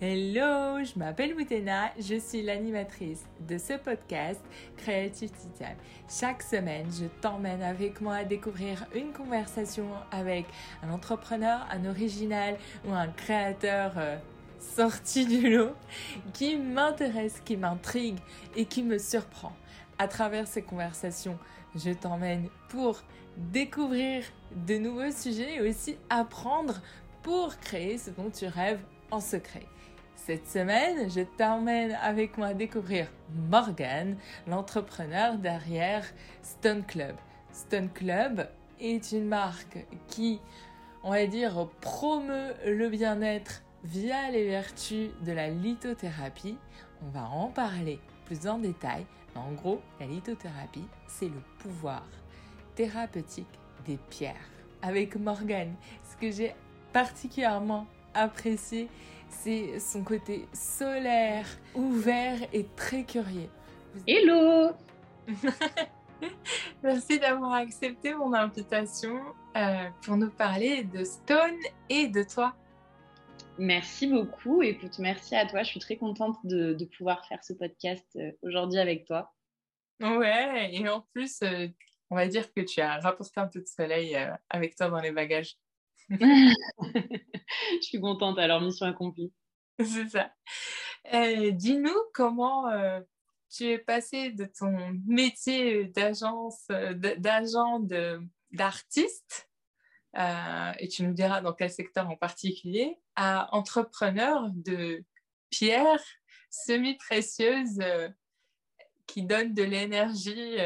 Hello, je m'appelle Boutena, je suis l'animatrice de ce podcast Creative Time. Chaque semaine, je t'emmène avec moi à découvrir une conversation avec un entrepreneur, un original ou un créateur euh, sorti du lot qui m'intéresse, qui m'intrigue et qui me surprend. À travers ces conversations, je t'emmène pour découvrir de nouveaux sujets et aussi apprendre pour créer ce dont tu rêves en secret. Cette semaine, je t'emmène avec moi découvrir Morgan, l'entrepreneur derrière Stone Club. Stone Club est une marque qui, on va dire, promeut le bien-être via les vertus de la lithothérapie. On va en parler plus en détail. En gros, la lithothérapie, c'est le pouvoir thérapeutique des pierres. Avec Morgan, ce que j'ai particulièrement apprécié, c'est son côté solaire, ouvert et très curieux. Hello Merci d'avoir accepté mon invitation euh, pour nous parler de Stone et de toi. Merci beaucoup. Écoute, merci à toi. Je suis très contente de, pouvoir faire ce podcast euh, aujourd'hui avec toi. Ouais, et en plus, euh, on va dire que tu as rapporté un peu de soleil avec toi dans les bagages. je suis contente, alors mission accomplie. C'est ça. Euh, dis-nous comment euh, tu es passé de ton métier d'agence, euh, d'agent d'artiste, et tu nous diras dans quel secteur en particulier, à entrepreneur de pierres semi-précieuses qui donnent de l'énergie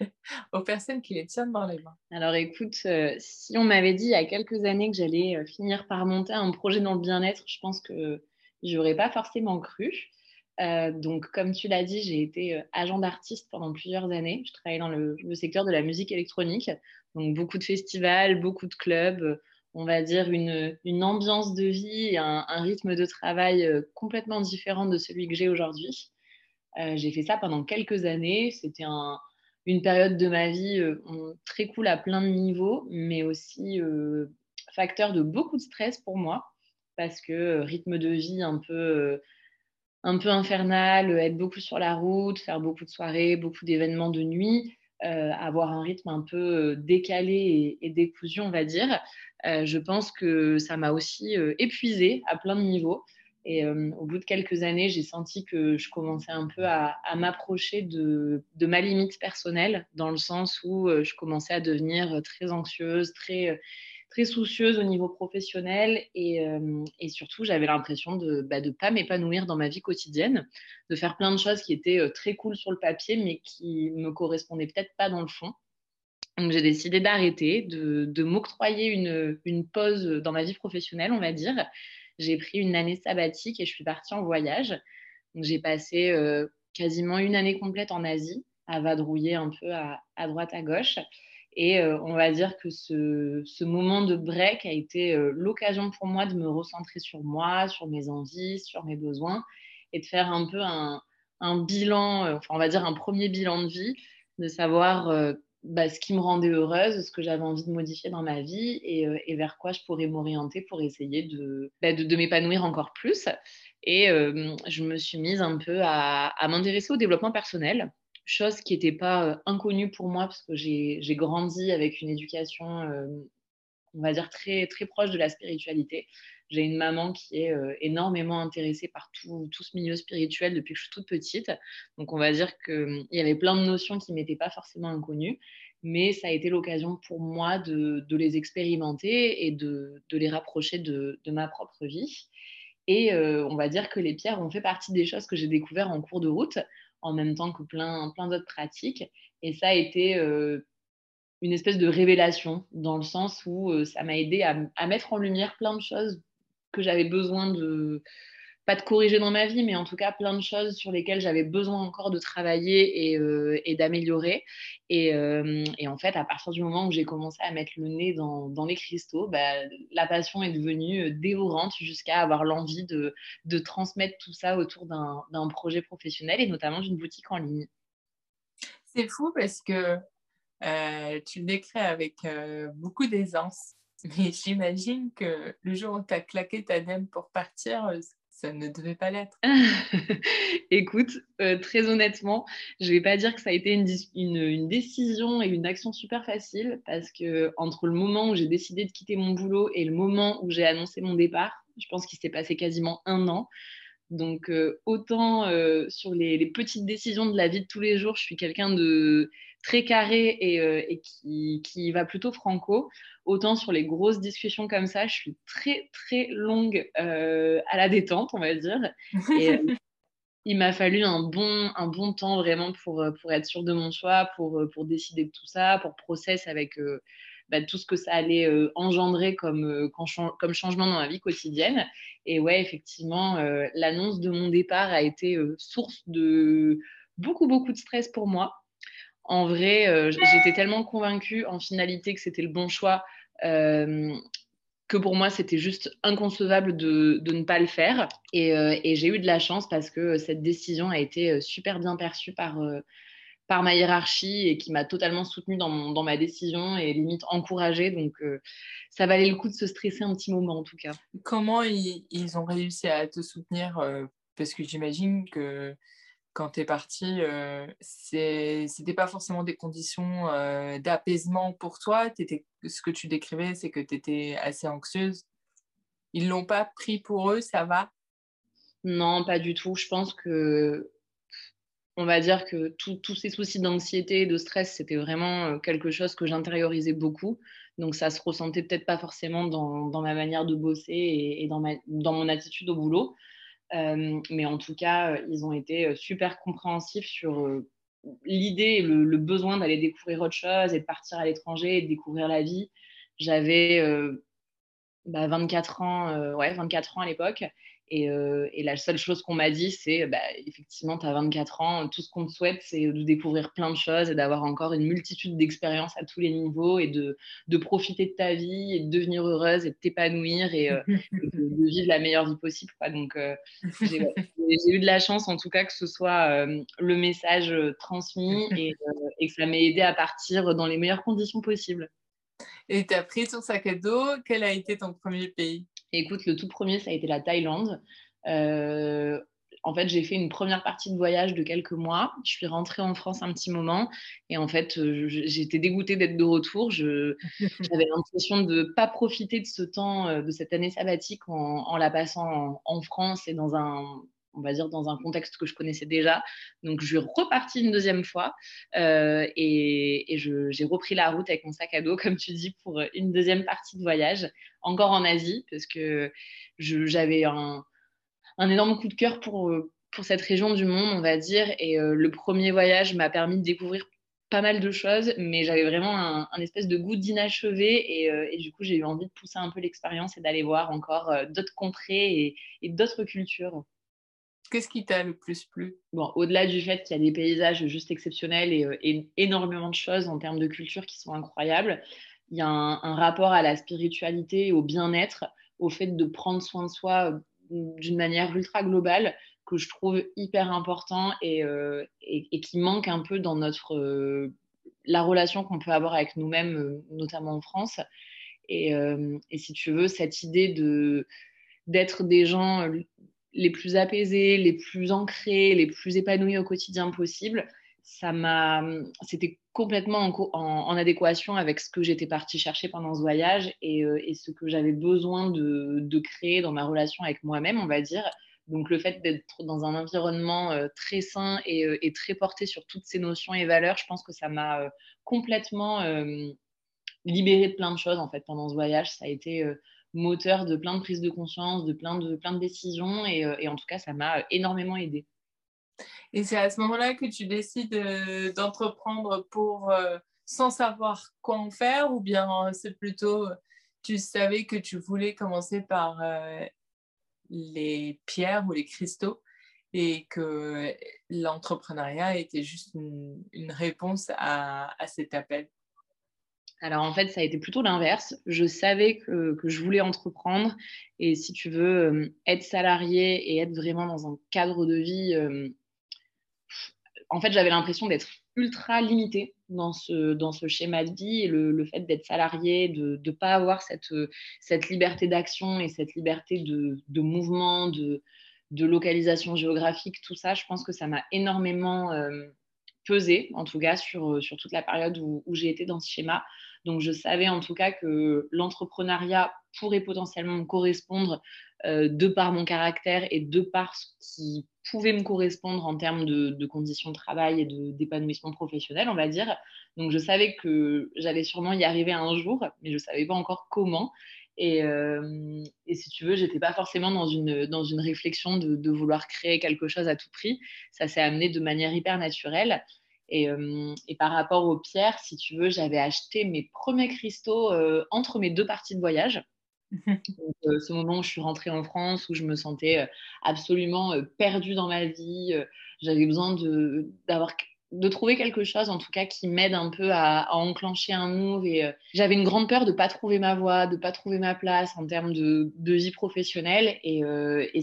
aux personnes qui les tiennent dans les mains Alors écoute, euh, si on m'avait dit il y a quelques années que j'allais euh, finir par monter un projet dans le bien-être, je pense que j'aurais pas forcément cru. Euh, donc, comme tu l'as dit, j'ai été agent d'artiste pendant plusieurs années. Je travaillais dans le, secteur de la musique électronique, donc beaucoup de festivals, beaucoup de clubs, on va dire une, ambiance de vie et un, rythme de travail complètement différent de celui que j'ai aujourd'hui. j'ai fait ça pendant quelques années. C'était un, une période de ma vie euh, très cool à plein de niveaux, mais aussi euh, facteur de beaucoup de stress pour moi, parce que euh, rythme de vie un peu, infernal, être beaucoup sur la route, faire beaucoup de soirées, beaucoup d'événements de nuit, avoir un rythme un peu décalé et, et décousu, on va dire, je pense que ça m'a aussi épuisée à plein de niveaux. Et euh, au bout de quelques années, j'ai senti que je commençais un peu à, m'approcher de, ma limite personnelle, dans le sens où euh, je commençais à devenir très anxieuse, très, très soucieuse au niveau professionnel. Et, euh, surtout, j'avais l'impression de ne bah, pas m'épanouir dans ma vie quotidienne, de faire plein de choses qui étaient très cool sur le papier, mais qui ne me correspondaient peut-être pas dans le fond. Donc j'ai décidé d'arrêter, de, m'octroyer une, pause dans ma vie professionnelle, on va dire, j'ai pris une année sabbatique et je suis partie en voyage. j'ai passé euh, quasiment une année complète en Asie, à vadrouiller un peu à, droite, à gauche. Et euh, on va dire que ce, moment de break a été euh, l'occasion pour moi de me recentrer sur moi, sur mes envies, sur mes besoins et de faire un peu un, un bilan, enfin on va dire un premier bilan de vie, de savoir bah, ce qui me rendait heureuse, ce que j'avais envie de modifier dans ma vie et, euh, vers quoi je pourrais m'orienter pour essayer bah, de, de, m'épanouir encore plus. Et euh, je me suis mise un peu à, m'intéresser au développement personnel, chose qui n'était pas euh, inconnue pour moi parce que j'ai grandi avec une éducation, on va dire, très, très proche de la spiritualité. J'ai une maman qui est énormément intéressée par tout, tout, ce milieu spirituel depuis que je suis toute petite. Donc, on va dire qu'il y avait plein de notions qui m'étaient pas forcément inconnues, mais ça a été l'occasion pour moi de, de, les expérimenter et de, de les rapprocher de, de, ma propre vie. Et on va dire que les pierres ont fait partie des choses que j'ai découvertes en cours de route, en même temps que plein, plein d'autres pratiques. Et ça a été une espèce de révélation, dans le sens où ça m'a aidé à, à, mettre en lumière plein de choses j'avais besoin de, pas de corriger dans ma vie, mais en tout cas plein de choses sur lesquelles j'avais besoin encore de travailler et, euh, d'améliorer. Euh, et, en fait, à partir du moment où j'ai commencé à mettre le nez dans, les cristaux, bah, la passion est devenue euh, dévorante jusqu'à avoir l'envie de, de, transmettre tout ça autour d'un projet professionnel et notamment d'une boutique en ligne. C'est fou parce que tu le décris avec beaucoup d'aisance. Mais j'imagine que le jour où tu as claqué ta dème pour partir, ça ne devait pas l'être. Écoute, euh, très honnêtement, je ne vais pas dire que ça a été une, décision et une action super facile parce que entre le moment où j'ai décidé de quitter mon boulot et le moment où j'ai annoncé mon départ, je pense qu'il s'est passé quasiment un an. Donc, euh, autant euh, sur les, petites décisions de la vie de tous les jours, je suis quelqu'un de très carré et, euh, qui, va plutôt franco, autant sur les grosses discussions comme ça, je suis très, très longue à la détente, on va dire. Et, il m'a fallu un bon, un bon temps vraiment pour, pour être sûr de mon choix, pour, pour décider de tout ça, pour process avec bah, tout ce que ça allait euh, engendrer comme, euh, comme changement dans ma vie quotidienne. Et ouais, effectivement, euh, l'annonce de mon départ a été source de beaucoup, beaucoup de stress pour moi. En vrai, j'étais tellement convaincue en finalité que c'était le bon choix que pour moi, c'était juste inconcevable de, ne pas le faire. Et, et j'ai eu de la chance parce que cette décision a été super bien perçue par, par ma hiérarchie et qui m'a totalement soutenue dans, dans, ma décision et limite encouragée. Donc, euh, ça valait le coup de se stresser un petit moment en tout cas. Comment ils, ils ont réussi à te soutenir euh, Parce que j'imagine que quand tu es partie, euh, ce n'était pas forcément des conditions d'apaisement pour toi. Étais, ce que tu décrivais, c'est que tu étais assez anxieuse. Ils l'ont pas pris pour eux, ça va? Non, pas du tout. Je pense que on va dire que tous ces soucis d'anxiété et de stress, c'était vraiment euh, quelque chose que j'intériorisais beaucoup. Donc ça se ressentait peut-être pas forcément dans, ma manière de bosser et, dans, mon attitude au boulot. Euh, mais en tout cas, euh, ils ont été super compréhensifs sur l'idée et le, besoin d'aller découvrir autre chose et de partir à l'étranger et de découvrir la vie. J'avais 24 bah, ouais, 24 ans à l'époque. Euh, et, la seule chose qu'on m'a dit, c'est bah, effectivement, tu as 24 ans, tout ce qu'on te souhaite, c'est de découvrir plein de choses et d'avoir encore une multitude d'expériences à tous les niveaux et de, de, profiter de ta vie et de devenir heureuse et de t'épanouir et, euh, de, vivre la meilleure vie possible. Quoi. Donc, euh, j'ai eu de la chance, en tout cas, que ce soit le message transmis et, et que ça m'ait aidé à partir dans les meilleures conditions possibles. Et tu as pris ton sac à dos? Quel a été ton premier pays? Écoute, le tout premier, ça a été la Thaïlande. Euh, en fait, j'ai fait une première partie de voyage de quelques mois. Je suis rentrée en France un petit moment et en fait, euh, j'étais dégoûtée d'être de retour. J'avais l'impression de ne pas profiter de ce temps, euh, de cette année sabbatique en, la passant en, France et dans un, on va dire, dans un contexte que je connaissais déjà. Donc, je suis repartie une deuxième fois euh, et, j'ai repris la route avec mon sac à dos, comme tu dis, pour une deuxième partie de voyage, encore en Asie, parce que j'avais un, énorme coup de cœur pour, pour cette région du monde, on va dire. Et euh, le premier voyage m'a permis de découvrir pas mal de choses, mais j'avais vraiment un, espèce de goût d'inachevé euh, et, du coup j'ai eu envie de pousser un peu l'expérience et d'aller voir encore d'autres contrées et d'autres cultures. Qu'est-ce qui t'a le plus plu? Bon, au-delà du fait qu'il y a des paysages juste exceptionnels et, euh, énormément de choses en termes de culture qui sont incroyables, il y a un, rapport à la spiritualité au bien-être, au fait de prendre soin de soi euh, d'une manière ultra globale que je trouve hyper important et, euh, qui manque un peu dans notre la relation qu'on peut avoir avec nous-mêmes, notamment en France. Et, et, si tu veux, cette idée de d'être des gens les plus apaisés, les plus ancrés, les plus épanouis au quotidien possible, ça m'a, c'était complètement en, adéquation avec ce que j'étais partie chercher pendant ce voyage et, euh, ce que j'avais besoin de, créer dans ma relation avec moi-même, on va dire. Donc le fait d'être dans un environnement euh, très sain euh, et, très porté sur toutes ces notions et valeurs, je pense que ça m'a complètement libérée de plein de choses en fait pendant ce voyage. Ça a été moteur de plein de prises de conscience, de plein de, plein de décisions. Et, euh, en tout cas, ça m'a énormément aidé. Et c'est à ce moment-là que tu décides euh, d'entreprendre pour euh, sans savoir quoi en faire ou bien c'est plutôt tu savais que tu voulais commencer par les pierres ou les cristaux et que l'entrepreneuriat était juste une, réponse à cet appel? Alors en fait, ça a été plutôt l'inverse. Je savais que, je voulais entreprendre et si tu veux, euh, être salarié et être vraiment dans un cadre de vie, euh, en fait, j'avais l'impression d'être ultra limitée dans ce, dans ce schéma de vie et le, fait d'être salarié, de ne pas avoir cette, cette liberté d'action et cette liberté de, de mouvement, de, de localisation géographique, tout ça, je pense que ça m'a énormément pesé, en tout cas, sur, sur toute la période où j'ai été dans ce schéma. Donc, je savais en tout cas que l'entrepreneuriat pourrait potentiellement me correspondre euh, de par mon caractère et de par ce qui pouvait me correspondre en termes de, conditions de travail et d'épanouissement professionnel, on va dire. Donc, je savais que j'allais sûrement y arriver un jour, mais je ne savais pas encore comment. Et, euh, si tu veux, j'étais pas forcément dans une, dans une réflexion de, de, vouloir créer quelque chose à tout prix. Ça s'est amené de manière hyper naturelle. Euh, et, par rapport aux pierres, si tu veux, j'avais acheté mes premiers cristaux euh, entre mes deux parties de voyage. Euh, ce moment où je suis rentrée en France, où je me sentais absolument perdue dans ma vie, j'avais besoin d'avoir de trouver quelque chose en tout cas qui m'aide un peu à, enclencher un move et j'avais une grande peur de pas trouver ma voie, de pas trouver ma place en termes de, vie professionnelle et,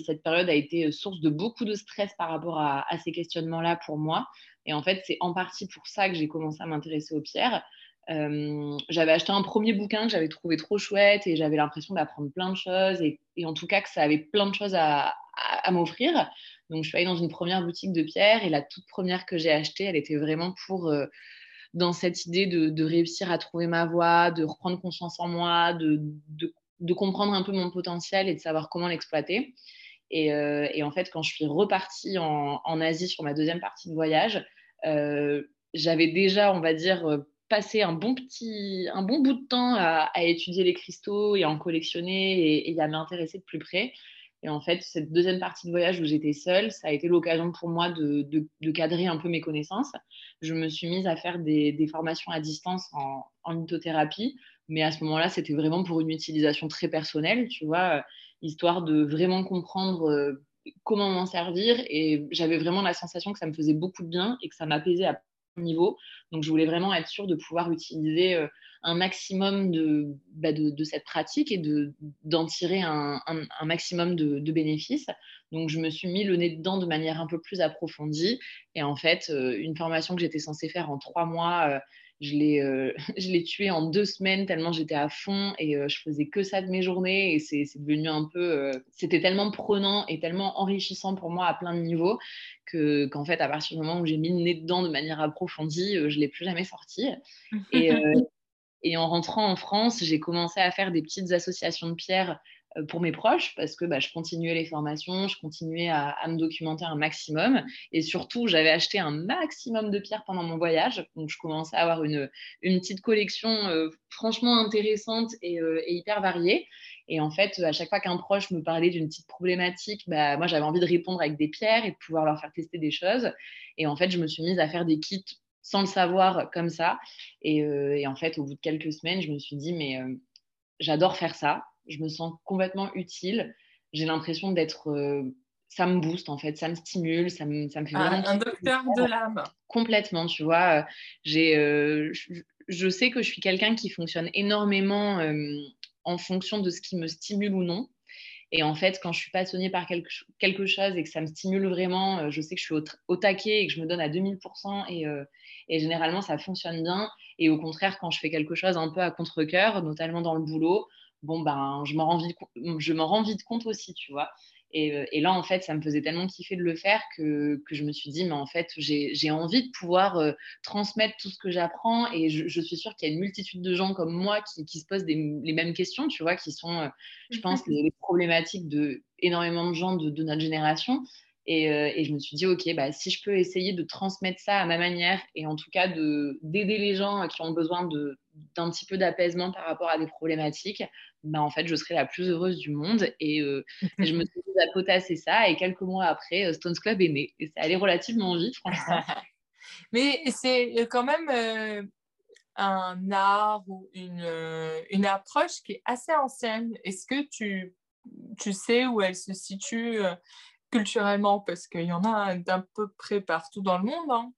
cette période a été source de beaucoup de stress par rapport à ces questionnements là pour moi et en fait, c'est en partie pour ça que j'ai commencé à m'intéresser aux pierres. Euh, j'avais acheté un premier bouquin que j'avais trouvé trop chouette et j'avais l'impression d'apprendre plein de choses et, en tout cas que ça avait plein de choses à, m'offrir. Donc je suis allée dans une première boutique de pierres et la toute première que j'ai achetée, elle était vraiment pour euh, dans cette idée de, réussir à trouver ma voie, de reprendre confiance en moi, de, de comprendre un peu mon potentiel et de savoir comment l'exploiter. Euh, et, en fait, quand je suis repartie en, Asie sur ma deuxième partie de voyage, euh, j'avais déjà, on va dire, passé un bon petit, un bon bout de temps à, étudier les cristaux et à en collectionner et, à m'intéresser de plus près. Et en fait, cette deuxième partie de voyage où j'étais seule, ça a été l'occasion pour moi de, cadrer un peu mes connaissances. Je me suis mise à faire des, formations à distance en, en lithothérapie, mais à ce moment-là, c'était vraiment pour une utilisation très personnelle, tu vois histoire de vraiment comprendre euh, comment m'en servir. Et j'avais vraiment la sensation que ça me faisait beaucoup de bien et que ça m'apaisait à niveau. Donc, je voulais vraiment être sûre de pouvoir utiliser euh, un maximum bah, de, de, cette pratique et d'en tirer un, maximum de, bénéfices. Donc, je me suis mis le nez dedans de manière un peu plus approfondie. Et en fait, euh, une formation que j'étais censée faire en trois mois, je l'ai, euh, je l'ai tué en deux semaines tellement j'étais à fond et euh, je faisais que ça de mes journées et c'est, c'est devenu un peu, euh, c'était tellement prenant et tellement enrichissant pour moi à plein de niveaux que qu'en fait à partir du moment où j'ai mis le nez dedans de manière approfondie, je l'ai plus jamais sorti. Et, et en rentrant en France, j'ai commencé à faire des petites associations de pierres pour mes proches parce que bah, je continuais les formations, je continuais à, me documenter un maximum. Et surtout j'avais acheté un maximum de pierres pendant mon voyage. Donc je commençais à avoir une, petite collection euh, franchement intéressante euh, et, hyper variée. Et en fait à chaque fois qu'un proche me parlait d'une petite problématique bah, moi j'avais envie de répondre avec des pierres et de pouvoir leur faire tester des choses. Et en fait je me suis mise à faire des kits sans le savoir comme ça. Et en fait au bout de quelques semaines je me suis dit mais j'adore faire ça je me sens complètement utile. J'ai l'impression d'être. Euh, ça me booste en fait, ça me stimule, ça me, ça me fait vraiment. Un, docteur de l'âme. Complètement, tu vois. Euh, j'ai, euh, je, sais que je suis quelqu'un qui fonctionne énormément en fonction de ce qui me stimule ou non. Et en fait, quand je suis passionnée par quelque, quelque chose et que ça me stimule vraiment, je sais que je suis au, taquet et que je me donne à 2000%. Et, et généralement, ça fonctionne bien. Et au contraire, quand je fais quelque chose un peu à contre-coeur, notamment dans le boulot, bon, ben, je m'en rends, vite, je rends vite compte aussi, tu vois. Euh, et, là, en fait, ça me faisait tellement kiffer de le faire que, que je me suis dit, mais en fait, j'ai envie de pouvoir euh, transmettre tout ce que j'apprends. Et je, suis sûre qu'il y a une multitude de gens comme moi qui, qui se posent les mêmes questions, tu vois, qui sont, euh, je pense, les, problématiques de énormément de gens de, de notre génération. Et, et, je me suis dit, OK, bah, si je peux essayer de transmettre ça à ma manière et en tout cas d'aider les gens qui ont besoin d'un petit peu d'apaisement par rapport à des problématiques, bah, en fait, je serais la plus heureuse du monde. Et, euh, je me suis dit à potasser ça. Et quelques mois après, euh, Stones Club est né. Et ça allait relativement vite, franchement. Mais c'est euh, quand même un art ou une, une, approche qui est assez ancienne. Est-ce que tu, tu sais où elle se situe culturellement? Parce qu'il y en a d'un peu près partout dans le monde. Hein.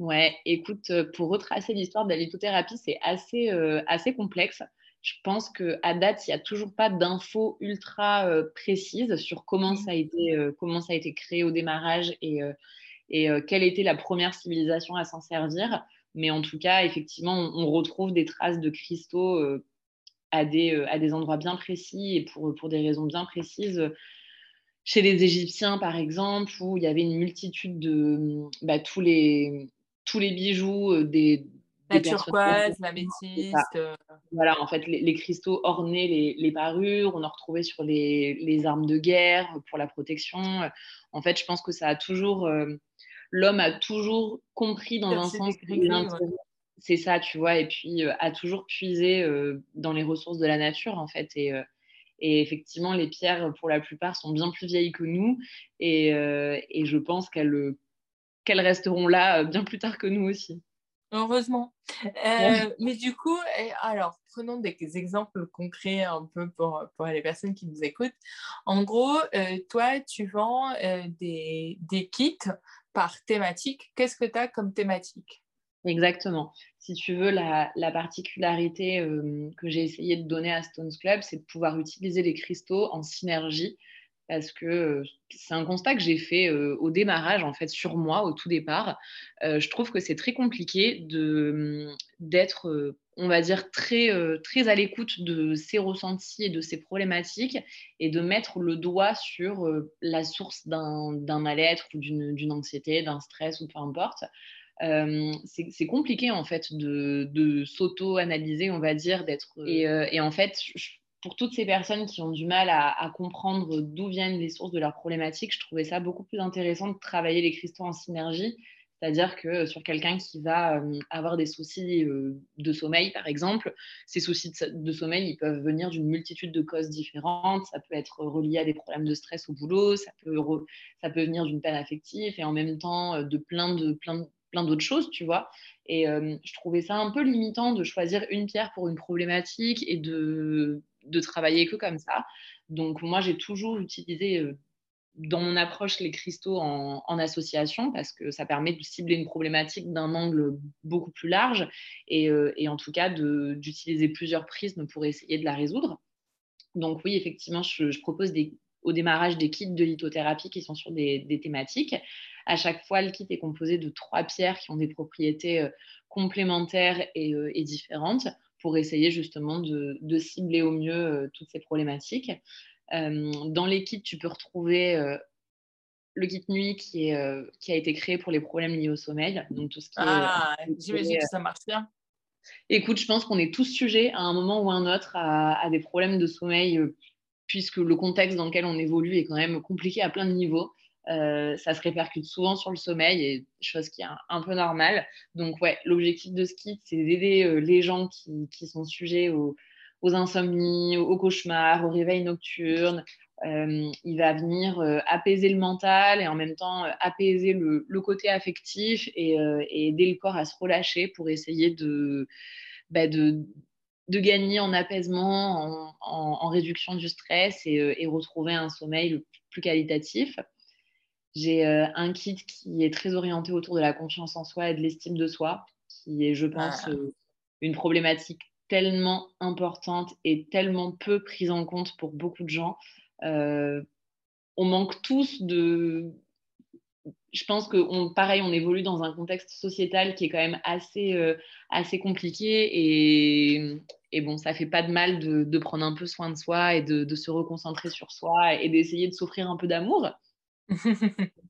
Ouais, écoute, pour retracer l'histoire de la lithothérapie, c'est assez, assez complexe je pense qu'à date, il n'y a toujours pas d'infos ultra euh, précises sur comment mmh. ça, a été, euh, comment ça a été créé au démarrage et, euh, et quelle était la première civilisation à s'en servir. Mais en tout cas, effectivement, on, retrouve des traces de cristaux à, des, à des endroits bien précis et pour, pour des raisons bien précises. chez les Égyptiens, par exemple, où il y avait une multitude de bah, tous, les, tous les bijoux des, la turquoise, la métiste. Voilà, en fait, les, cristaux ornaient les, les, parures. On en retrouvait sur les, les, armes de guerre pour la protection. En fait, je pense que ça a toujours. L'homme a toujours compris dans un sens c'est ça, tu vois, et puis euh, a toujours puisé euh, dans les ressources de la nature, en fait. Et, euh, et, effectivement, les pierres, pour la plupart, sont bien plus vieilles que nous, et, et je pense qu'elles qu'elles resteront là bien plus tard que nous aussi. Heureusement. Mais du coup, alors, prenons des exemples concrets un peu pour, pour les personnes qui nous écoutent. En gros, toi, tu vends des, des kits par thématique. Qu'est-ce que tu as comme thématique? Exactement. Si tu veux, la, particularité euh, que j'ai essayé de donner à Stones Club, c'est de pouvoir utiliser les cristaux en synergie parce que euh, c'est un constat que j'ai fait euh, au démarrage, en fait, sur moi, au tout départ. je trouve que c'est très compliqué d'être, on va dire, très, très à l'écoute de ses ressentis et de ses problématiques et de mettre le doigt sur la source d'un mal-être ou d'une anxiété, d'un stress ou peu importe. Euh, c'est compliqué en fait de, s'auto-analyser, on va dire, d'être. Et, euh, en fait, pour toutes ces personnes qui ont du mal à, comprendre d'où viennent les sources de leurs problématiques, je trouvais ça beaucoup plus intéressant de travailler les cristaux en synergie. C'est-à-dire que sur quelqu'un qui va euh, avoir des soucis de sommeil, par exemple, ces soucis de, sommeil, ils peuvent venir d'une multitude de causes différentes. Ça peut être relié à des problèmes de stress au boulot, ça peut, ça peut venir d'une peine affective et en même temps de plein de, plein plein d'autres choses, tu vois. Et euh, je trouvais ça un peu limitant de choisir une pierre pour une problématique et de, de travailler que comme ça. Donc moi, j'ai toujours utilisé euh, dans mon approche les cristaux en, association parce que ça permet de cibler une problématique d'un angle beaucoup plus large et, euh, et en tout cas d'utiliser plusieurs prismes pour essayer de la résoudre. Donc oui, effectivement, je, propose des, au démarrage des kits de lithothérapie qui sont sur des, thématiques. À chaque fois, le kit est composé de trois pierres qui ont des propriétés euh, complémentaires et, différentes pour essayer justement de, cibler au mieux euh, toutes ces problématiques. dans les kits, tu peux retrouver le kit nuit qui, est, qui a été créé pour les problèmes liés au sommeil. Donc tout ce qui ah, j'imagine que ça marche bien. Écoute, je pense qu'on est tous sujets à un moment ou à un autre à, à, des problèmes de sommeil, puisque le contexte dans lequel on évolue est quand même compliqué à plein de niveaux. Euh, ça se répercute souvent sur le sommeil, chose qui est un, peu normale. Donc, ouais, l'objectif de ce kit, c'est d'aider euh, les gens qui, sont sujets aux, insomnies, aux, cauchemars, aux réveils nocturnes. Euh, il va venir apaiser le mental et en même temps apaiser le, côté affectif et, aider le corps à se relâcher pour essayer de, bah, gagner en apaisement, en, réduction du stress et, et, retrouver un sommeil plus qualitatif. J'ai euh, un kit qui est très orienté autour de la confiance en soi et de l'estime de soi, qui est, je pense, ah. euh, une problématique tellement importante et tellement peu prise en compte pour beaucoup de gens. Euh, on manque tous de... Je pense que, on, pareil, on évolue dans un contexte sociétal qui est quand même assez, assez compliqué et, et, bon, ça fait pas de mal de, de, prendre un peu soin de soi et de, de se reconcentrer sur soi et d'essayer de s'offrir un peu d'amour.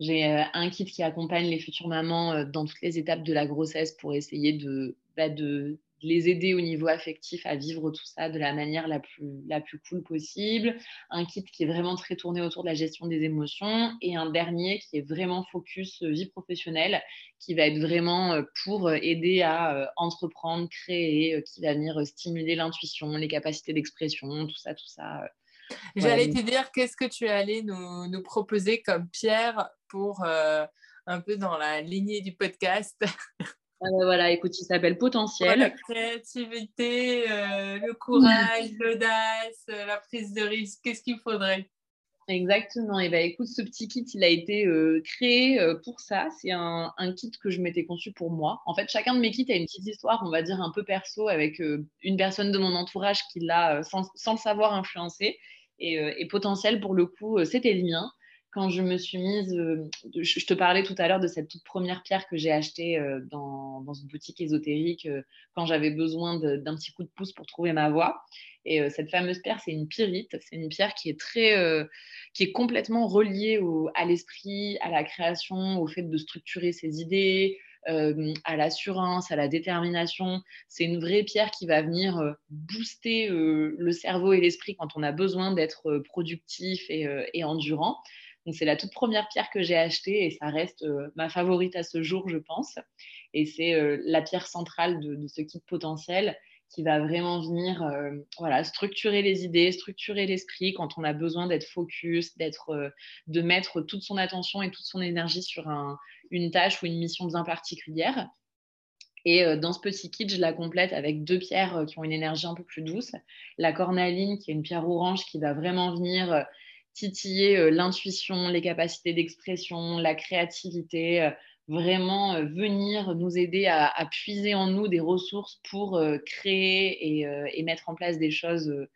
J'ai euh, un kit qui accompagne les futures mamans euh, dans toutes les étapes de la grossesse pour essayer de, bah, de les aider au niveau affectif à vivre tout ça de la manière la plus, la plus cool possible. Un kit qui est vraiment très tourné autour de la gestion des émotions et un dernier qui est vraiment focus euh, vie professionnelle, qui va être vraiment pour aider à entreprendre, créer, qui va venir stimuler l'intuition, les capacités d'expression, tout ça, tout ça J'allais te dire, qu'est-ce que tu allais nous, nous proposer comme pierre pour euh, un peu dans la lignée du podcast? Ah ben voilà, écoute, il s'appelle Potentiel. la créativité, euh, le courage, l'audace, euh, la prise de risque, qu'est-ce qu'il faudrait? Exactement. Et ben écoute, ce petit kit, il a été créé pour ça. C'est un, un, kit que je m'étais conçu pour moi. En fait, chacun de mes kits a une petite histoire, on va dire un peu perso, avec une personne de mon entourage qui l'a, sans, sans, le savoir, influencé. Euh, et, potentiel, pour le coup, euh, c'était le mien. quand je me suis mise, je te parlais tout à l'heure de cette toute première pierre que j'ai achetée dans, dans, une boutique ésotérique quand j'avais besoin d'un petit coup de pouce pour trouver ma voie. Et cette fameuse pierre, c'est une pyrite. C'est une pierre qui est très, qui est complètement reliée au, à l'esprit, à la création, au fait de structurer ses idées, euh, à l'assurance, à la détermination. C'est une vraie pierre qui va venir euh, booster euh, le cerveau et l'esprit quand on a besoin d'être productif et, endurant. Donc c'est la toute première pierre que j'ai achetée et ça reste ma favorite à ce jour, je pense. Et c'est la pierre centrale de, de, ce kit potentiel qui va vraiment venir voilà, structurer les idées, structurer l'esprit quand on a besoin d'être focus, d'être, de mettre toute son attention et toute son énergie sur un, une tâche ou une mission bien particulière. Et euh, dans ce petit kit, je la complète avec deux pierres euh, qui ont une énergie un peu plus douce. La cornaline, qui est une pierre orange qui va vraiment venir euh, titiller l'intuition, les capacités d'expression, la créativité, vraiment venir nous aider à, puiser en nous des ressources pour créer et, mettre en place des choses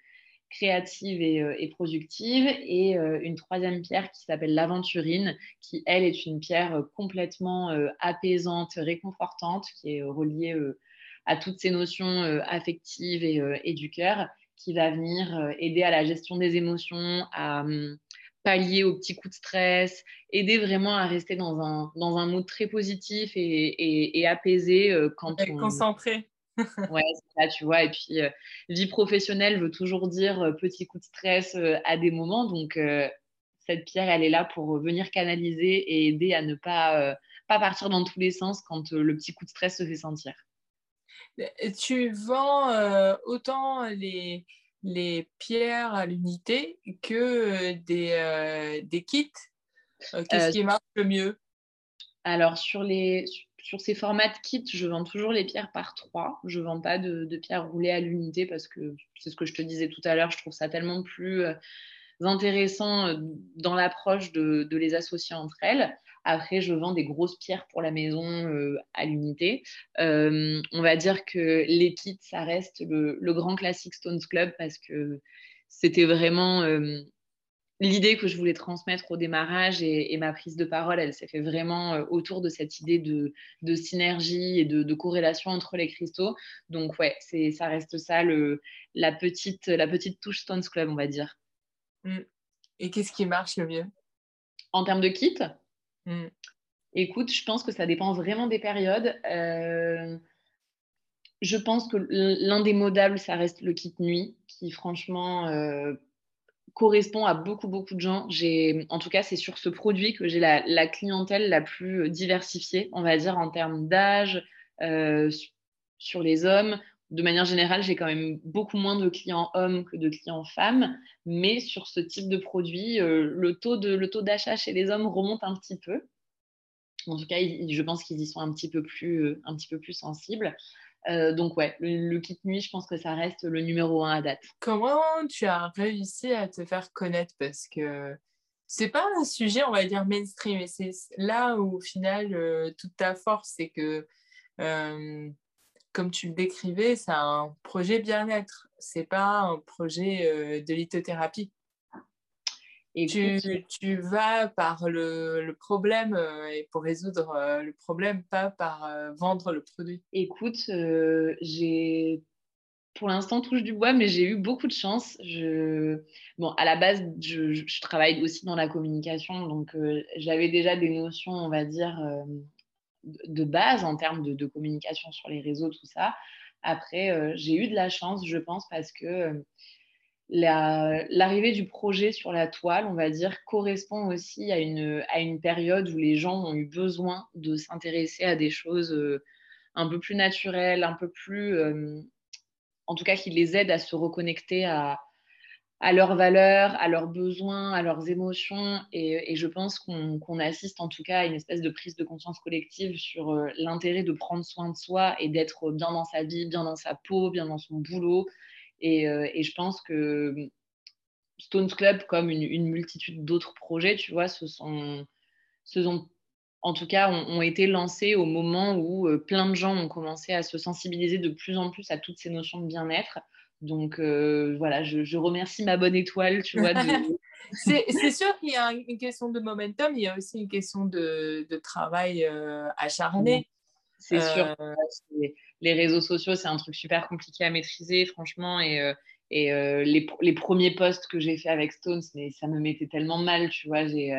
créative et, euh, productive. Et euh, une troisième pierre qui s'appelle l'aventurine, qui, elle, est une pierre euh, complètement apaisante, réconfortante, qui est reliée à toutes ces notions affectives et, du cœur, qui va venir aider à la gestion des émotions, à hum, pallier aux petits coups de stress, aider vraiment à rester dans un, dans un mood très positif et, et apaisé quand on... Concentré ouais, c'est ça, tu vois. Et puis, euh, vie professionnelle veut toujours dire euh, petit coup de stress euh, à des moments. Donc, cette pierre, elle est là pour venir canaliser et aider à ne pas, pas partir dans tous les sens quand le petit coup de stress se fait sentir. Tu vends autant les, les pierres à l'unité que des, des kits. Qu'est-ce qui marche le mieux? Alors, sur les, sur ces formats de kit, je vends toujours les pierres par trois. Je ne vends pas de, pierres roulées à l'unité parce que c'est ce que je te disais tout à l'heure. Je trouve ça tellement plus euh, intéressant euh, dans l'approche de, les associer entre elles. Après, je vends des grosses pierres pour la maison euh, à l'unité. on va dire que les kits, ça reste le, le, grand classique Stones Club parce que c'était vraiment l'idée que je voulais transmettre au démarrage et, ma prise de parole, elle s'est fait vraiment euh, autour de cette idée de, synergie et de, corrélation entre les cristaux. Donc ouais, c'est ça reste ça le, la petite la petite touche Stones Club, on va dire. Mm. Et qu'est-ce qui marche le mieux? En termes de kit mm. Écoute, je pense que ça dépend vraiment des périodes. Euh, je pense que l'indémodable, ça reste le kit nuit, qui franchement, euh, correspond à beaucoup, beaucoup de gens. En tout cas, c'est sur ce produit que j'ai la, clientèle la plus diversifiée, on va dire, en termes d'âge, euh, sur les hommes. De manière générale, j'ai quand même beaucoup moins de clients hommes que de clients femmes, mais sur ce type de produit, euh, le taux le d'achat chez les hommes remonte un petit peu. En tout cas, je pense qu'ils y sont un petit peu plus, euh, un petit peu plus sensibles. Euh, donc ouais, le, kit nuit, je pense que ça reste le numéro un à date. Comment tu as réussi à te faire connaître? Parce que c'est pas un sujet, on va dire, mainstream. Et c'est là où au final, toute ta force, c'est que, comme tu le décrivais, c'est un projet bien-être. C'est pas un projet de lithothérapie. Et tu, tu, vas par le, le problème euh, et pour résoudre euh, le problème, pas par euh, vendre le produit. Écoute, j'ai pour l'instant touche du bois, mais j'ai eu beaucoup de chance. Je... Bon, à la base, je, je travaille aussi dans la communication, donc j'avais déjà des notions, on va dire, de base en termes de, communication sur les réseaux, tout ça. Après, j'ai eu de la chance, je pense, parce que l'arrivée du projet sur la toile, on va dire, correspond aussi à une, à une période où les gens ont eu besoin de s'intéresser à des choses euh, un peu plus naturelles, un peu plus, euh, en tout cas, qui les aident à se reconnecter à, à leurs valeurs, à leurs besoins, à leurs émotions. Et, je pense qu'on assiste en tout cas à une espèce de prise de conscience collective sur euh, l'intérêt de prendre soin de soi et d'être bien dans sa vie, bien dans sa peau, bien dans son boulot, euh, et, je pense que Stones Club, comme une, multitude d'autres projets, tu vois, se sont, en tout cas, ont, été lancés au moment où euh, plein de gens ont commencé à se sensibiliser de plus en plus à toutes ces notions de bien-être. Donc euh, voilà, je, remercie ma bonne étoile, tu vois, c'est sûr qu'il y a une question de momentum, il y a aussi une question de, de travail euh, acharné. C'est sûr. Euh, les réseaux sociaux, c'est un truc super compliqué à maîtriser, franchement. Et, et les, les, premiers posts que j'ai fait avec Stones, mais ça me mettait tellement mal, tu vois. J'ai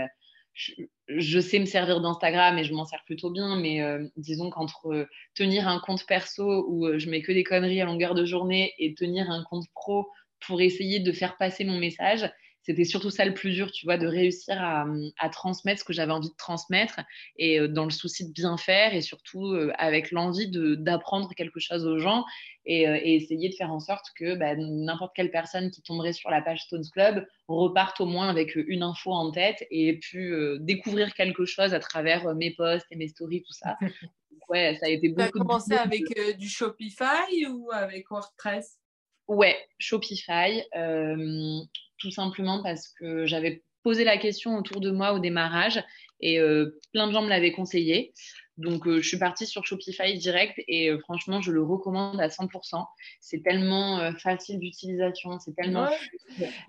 je, sais me servir d'Instagram et je m'en sers plutôt bien, mais euh, disons qu'entre euh, tenir un compte perso où euh, je mets que des conneries à longueur de journée et tenir un compte pro pour essayer de faire passer mon message, c'était surtout ça le plus dur, tu vois, de réussir à, transmettre ce que j'avais envie de transmettre et dans le souci de bien faire et surtout avec l'envie d'apprendre quelque chose aux gens et, et, essayer de faire en sorte que bah, n'importe quelle personne qui tomberait sur la page Stones Club reparte au moins avec une info en tête et ait pu découvrir quelque chose à travers mes posts et mes stories, tout ça. ouais, ça a été beaucoup. Tu as commencé avec du Shopify ou avec WordPress? Ouais, Shopify tout simplement parce que j'avais posé la question autour de moi au démarrage et euh, plein de gens me l'avaient conseillé. Donc, euh, je suis partie sur Shopify direct et euh, franchement, je le recommande à 100%. C'est tellement facile d'utilisation, c'est tellement.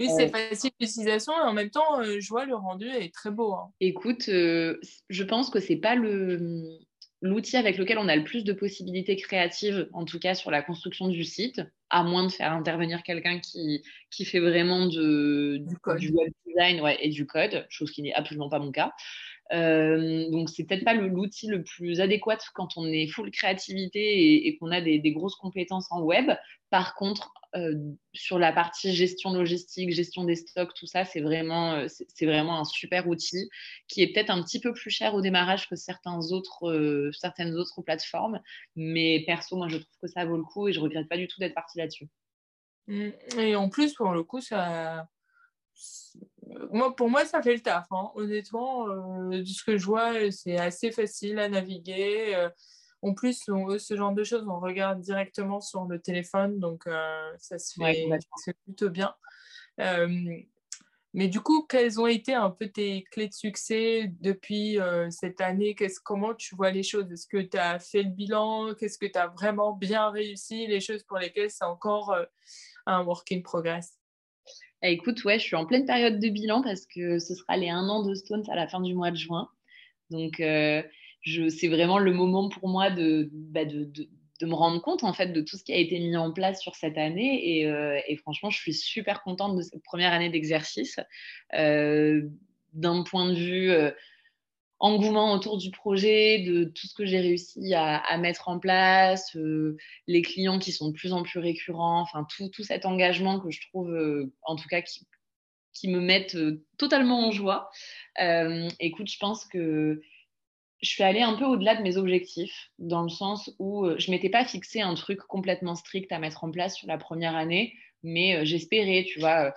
Oui, c'est facile d'utilisation et en même temps, je vois le rendu est très beau. Hein. Écoute, je pense que c'est pas le l'outil avec lequel on a le plus de possibilités créatives, en tout cas sur la construction du site, à moins de faire intervenir quelqu'un qui, qui fait vraiment de, du, web design et du code, chose qui n'est absolument pas mon cas. Euh, donc, c'est peut-être pas l'outil le, plus adéquat quand on est full créativité et, qu'on a des, grosses compétences en web. Par contre, euh, sur la partie gestion logistique, gestion des stocks, tout ça, c'est vraiment, euh, c'est vraiment un super outil qui est peut-être un petit peu plus cher au démarrage que certains autres, certaines autres plateformes. Mais perso, moi, je trouve que ça vaut le coup et je regrette pas du tout d'être partie là-dessus. Mmh. Et en plus, pour le coup, ça, moi, pour moi, ça fait le taf. Hein. Honnêtement, euh, de ce que je vois, c'est assez facile à naviguer. Euh, en plus, ce genre de choses, on regarde directement sur le téléphone, donc euh, ça se fait plutôt bien. mais du coup, quelles ont été un peu tes clés de succès depuis cette année? Comment tu vois les choses? Est-ce que tu as fait le bilan? Qu'est-ce que tu as vraiment bien réussi? Les choses pour lesquelles c'est encore un work in progress eh, écoute, ouais, je suis en pleine période de bilan parce que ce sera les un an de Stones à la fin du mois de juin. Donc, euh, c'est vraiment le moment pour moi bah, de, me rendre compte en fait de tout ce qui a été mis en place sur cette année. Et, euh, franchement, je suis super contente de cette première année d'exercice. Euh, d'un point de vue engouement autour du projet, de tout ce que j'ai réussi à, mettre en place, euh, les clients qui sont de plus en plus récurrents, enfin tout, tout cet engagement que je trouve, euh, en tout cas, qui, qui me mettent euh, totalement en joie. écoute, je pense que je suis allée un peu au-delà de mes objectifs, dans le sens où je m'étais pas fixé un truc complètement strict à mettre en place sur la première année, mais j'espérais, tu vois,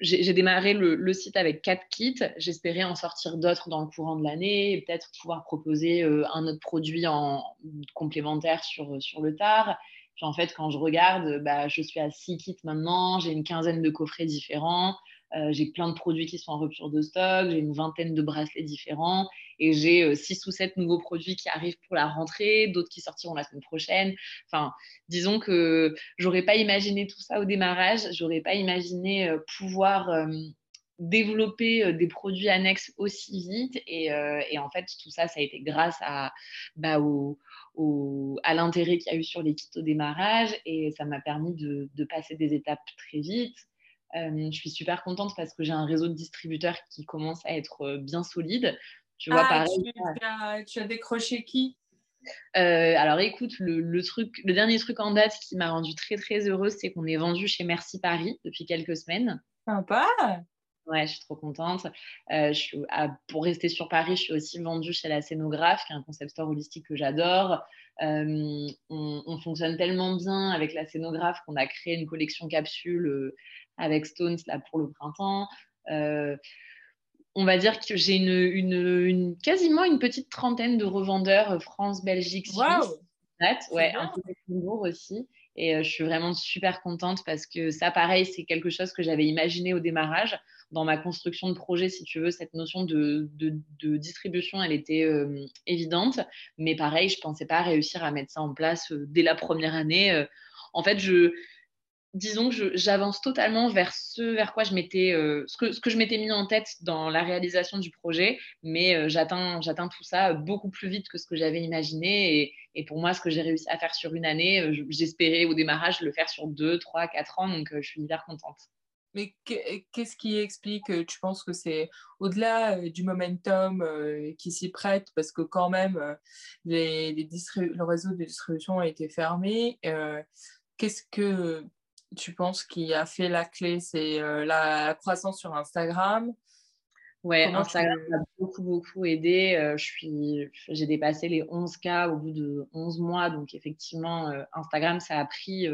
j'ai démarré le, site avec quatre kits. J'espérais en sortir d'autres dans le courant de l'année et peut-être pouvoir proposer euh, un autre produit en complémentaire sur, sur le tard. En fait, quand je regarde, bah, je suis à six kits maintenant. J'ai une quinzaine de coffrets différents. Euh, j'ai plein de produits qui sont en rupture de stock, j'ai une vingtaine de bracelets différents et j'ai euh, six ou sept nouveaux produits qui arrivent pour la rentrée, d'autres qui sortiront la semaine prochaine. Enfin, disons que j'aurais pas imaginé tout ça au démarrage, j'aurais pas imaginé euh, pouvoir développer des produits annexes aussi vite. Et, en fait, tout ça, ça a été grâce à, bah, l'intérêt qu'il y a eu sur les au démarrage. Et ça m'a permis de, passer des étapes très vite. Euh, je suis super contente parce que j'ai un réseau de distributeurs qui commence à être euh, bien solide. Tu vois, ah, pareil, tu, as, décroché qui? Euh, alors écoute, le, truc, le dernier truc en date qui m'a rendu très très heureuse, c'est qu'on est vendu chez Merci Paris depuis quelques semaines. Sympa. Ouais, je suis trop contente. je suis, pour rester sur Paris, je suis aussi vendue chez la Scénographe, qui est un concept store holistique que j'adore. on, on, fonctionne tellement bien avec la Scénographe qu'on a créé une collection capsule avec Stones là pour le printemps. Euh, on va dire que j'ai une, une, quasiment une petite trentaine de revendeurs euh, France, Belgique, Suisse. Wow. Ouais, un peu de aussi. Et euh, je suis vraiment super contente parce que ça, pareil, c'est quelque chose que j'avais imaginé au démarrage. Dans ma construction de projet, si tu veux, cette notion de, de, distribution, elle était évidente. Mais pareil, je ne pensais pas réussir à mettre ça en place dès la première année. en fait, je, disons que j'avance totalement vers ce vers quoi je m'étais, euh, ce, que, ce que je m'étais mis en tête dans la réalisation du projet, mais euh, j'atteins, j'atteins tout ça beaucoup plus vite que ce que j'avais imaginé. Et, et, pour moi, ce que j'ai réussi à faire sur une année, euh, j'espérais au démarrage le faire sur deux, trois, quatre ans, donc je suis hyper contente. Mais qu'est-ce qui explique, tu penses que c'est au-delà du momentum qui s'y prête, parce que quand même, les, les le réseau de distribution a été fermé. Qu'est-ce que tu penses qui a fait la clé C'est euh, la croissance sur Instagram? Ouais, Instagram m'a beaucoup, beaucoup aidé. Euh, j'ai dépassé les 11K au bout de 11 mois. Donc, effectivement, euh, Instagram, ça a pris